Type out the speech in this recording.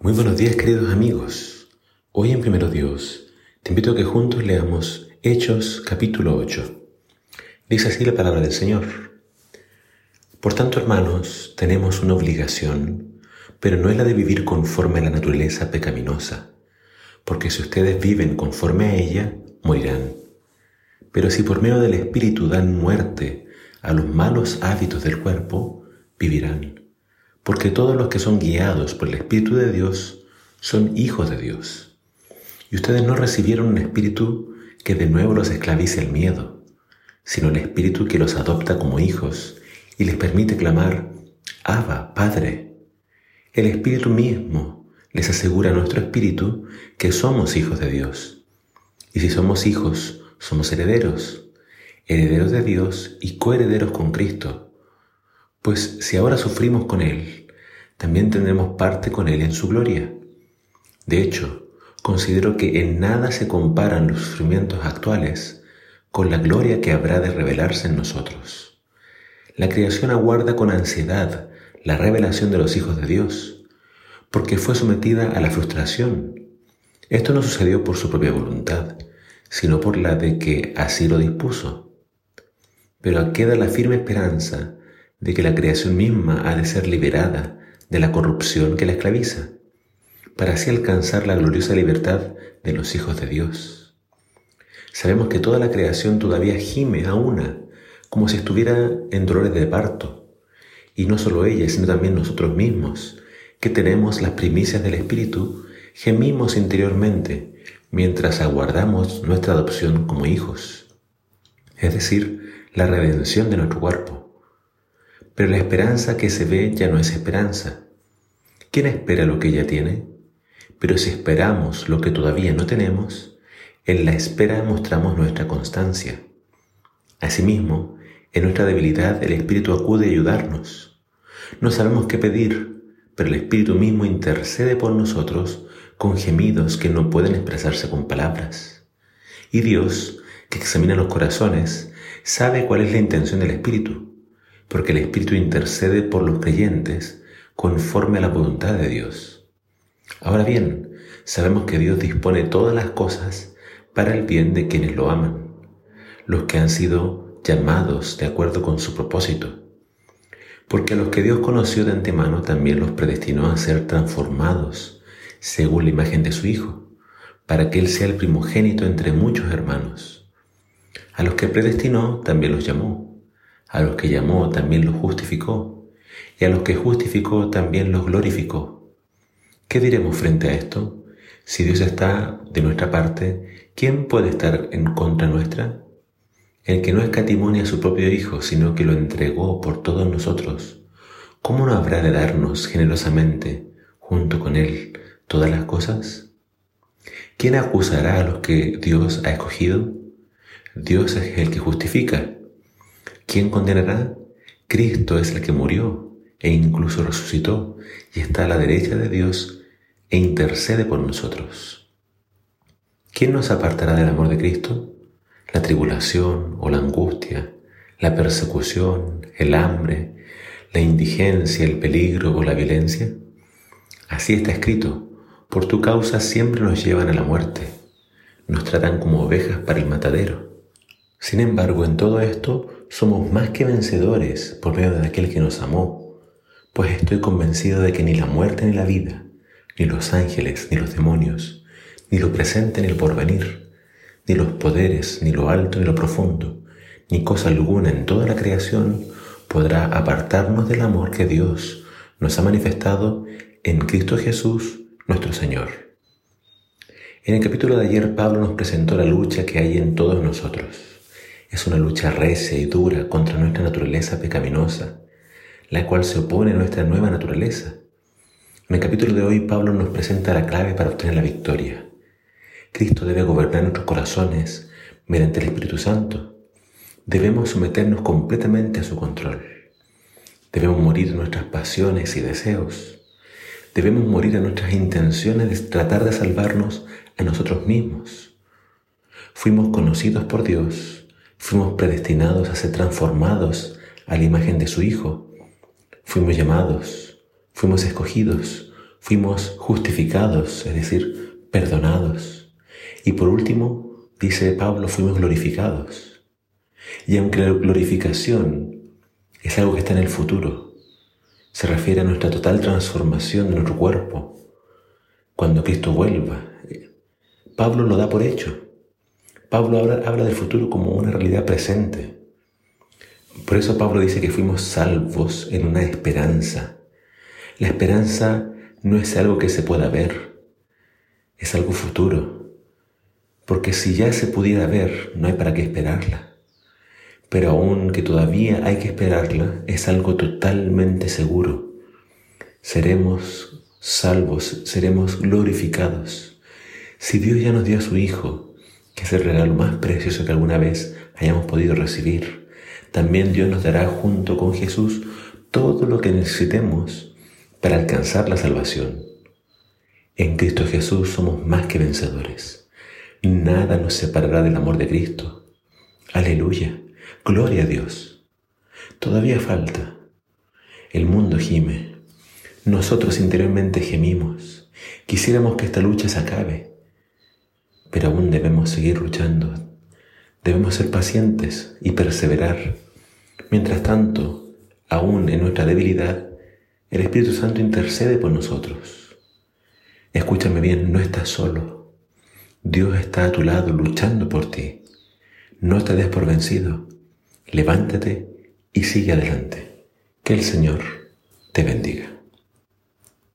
Muy buenos días queridos amigos. Hoy en Primero Dios te invito a que juntos leamos Hechos capítulo 8. Dice así la palabra del Señor. Por tanto, hermanos, tenemos una obligación, pero no es la de vivir conforme a la naturaleza pecaminosa, porque si ustedes viven conforme a ella, morirán. Pero si por medio del Espíritu dan muerte a los malos hábitos del cuerpo, vivirán porque todos los que son guiados por el Espíritu de Dios son hijos de Dios. Y ustedes no recibieron un espíritu que de nuevo los esclavice el miedo, sino el espíritu que los adopta como hijos y les permite clamar, Abba, Padre. El espíritu mismo les asegura a nuestro espíritu que somos hijos de Dios. Y si somos hijos, somos herederos, herederos de Dios y coherederos con Cristo pues si ahora sufrimos con Él, también tendremos parte con Él en su gloria. De hecho, considero que en nada se comparan los sufrimientos actuales con la gloria que habrá de revelarse en nosotros. La creación aguarda con ansiedad la revelación de los hijos de Dios, porque fue sometida a la frustración. Esto no sucedió por su propia voluntad, sino por la de que así lo dispuso. Pero queda la firme esperanza de que la creación misma ha de ser liberada de la corrupción que la esclaviza, para así alcanzar la gloriosa libertad de los hijos de Dios. Sabemos que toda la creación todavía gime a una, como si estuviera en dolores de parto, y no solo ella, sino también nosotros mismos, que tenemos las primicias del Espíritu, gemimos interiormente mientras aguardamos nuestra adopción como hijos, es decir, la redención de nuestro cuerpo. Pero la esperanza que se ve ya no es esperanza. ¿Quién espera lo que ya tiene? Pero si esperamos lo que todavía no tenemos, en la espera mostramos nuestra constancia. Asimismo, en nuestra debilidad el Espíritu acude a ayudarnos. No sabemos qué pedir, pero el Espíritu mismo intercede por nosotros con gemidos que no pueden expresarse con palabras. Y Dios, que examina los corazones, sabe cuál es la intención del Espíritu porque el Espíritu intercede por los creyentes conforme a la voluntad de Dios. Ahora bien, sabemos que Dios dispone todas las cosas para el bien de quienes lo aman, los que han sido llamados de acuerdo con su propósito. Porque a los que Dios conoció de antemano también los predestinó a ser transformados según la imagen de su Hijo, para que Él sea el primogénito entre muchos hermanos. A los que predestinó también los llamó a los que llamó también los justificó, y a los que justificó también los glorificó. ¿Qué diremos frente a esto? Si Dios está de nuestra parte, ¿quién puede estar en contra nuestra? El que no escatimonia a su propio Hijo, sino que lo entregó por todos nosotros, ¿cómo no habrá de darnos generosamente, junto con Él, todas las cosas? ¿Quién acusará a los que Dios ha escogido? Dios es el que justifica. ¿Quién condenará? Cristo es el que murió e incluso resucitó y está a la derecha de Dios e intercede por nosotros. ¿Quién nos apartará del amor de Cristo? ¿La tribulación o la angustia, la persecución, el hambre, la indigencia, el peligro o la violencia? Así está escrito, por tu causa siempre nos llevan a la muerte, nos tratan como ovejas para el matadero. Sin embargo, en todo esto somos más que vencedores por medio de aquel que nos amó, pues estoy convencido de que ni la muerte ni la vida, ni los ángeles ni los demonios, ni lo presente ni el porvenir, ni los poderes, ni lo alto ni lo profundo, ni cosa alguna en toda la creación podrá apartarnos del amor que Dios nos ha manifestado en Cristo Jesús nuestro Señor. En el capítulo de ayer Pablo nos presentó la lucha que hay en todos nosotros es una lucha recia y dura contra nuestra naturaleza pecaminosa, la cual se opone a nuestra nueva naturaleza. En el capítulo de hoy Pablo nos presenta la clave para obtener la victoria. Cristo debe gobernar nuestros corazones mediante el Espíritu Santo. Debemos someternos completamente a su control. Debemos morir nuestras pasiones y deseos. Debemos morir a nuestras intenciones de tratar de salvarnos a nosotros mismos. Fuimos conocidos por Dios Fuimos predestinados a ser transformados a la imagen de su Hijo. Fuimos llamados, fuimos escogidos fuimos justificados, es decir, perdonados. Y por último, dice Pablo, fuimos glorificados. Y aunque la glorificación es algo que está en el futuro, se refiere a nuestra total transformación de nuestro cuerpo, cuando Cristo vuelva. Pablo lo da por hecho. Pablo habla, habla del futuro como una realidad presente. Por eso Pablo dice que fuimos salvos en una esperanza. La esperanza no es algo que se pueda ver, es algo futuro. Porque si ya se pudiera ver, no hay para qué esperarla. Pero aún que todavía hay que esperarla, es algo totalmente seguro. Seremos salvos, seremos glorificados. Si Dios ya nos dio a su Hijo, que es el regalo más precioso que alguna vez hayamos podido recibir, también Dios nos dará junto con Jesús todo lo que necesitemos para alcanzar la salvación. En Cristo Jesús somos más que vencedores. Nada nos separará del amor de Cristo. Aleluya. Gloria a Dios. Todavía falta. El mundo gime. Nosotros interiormente gemimos. Quisiéramos que esta lucha se acabe. Pero aún debemos seguir luchando. Debemos ser pacientes y perseverar. Mientras tanto, aún en nuestra debilidad, el Espíritu Santo intercede por nosotros. Escúchame bien, no estás solo. Dios está a tu lado luchando por ti. No te des por vencido. Levántate y sigue adelante. Que el Señor te bendiga.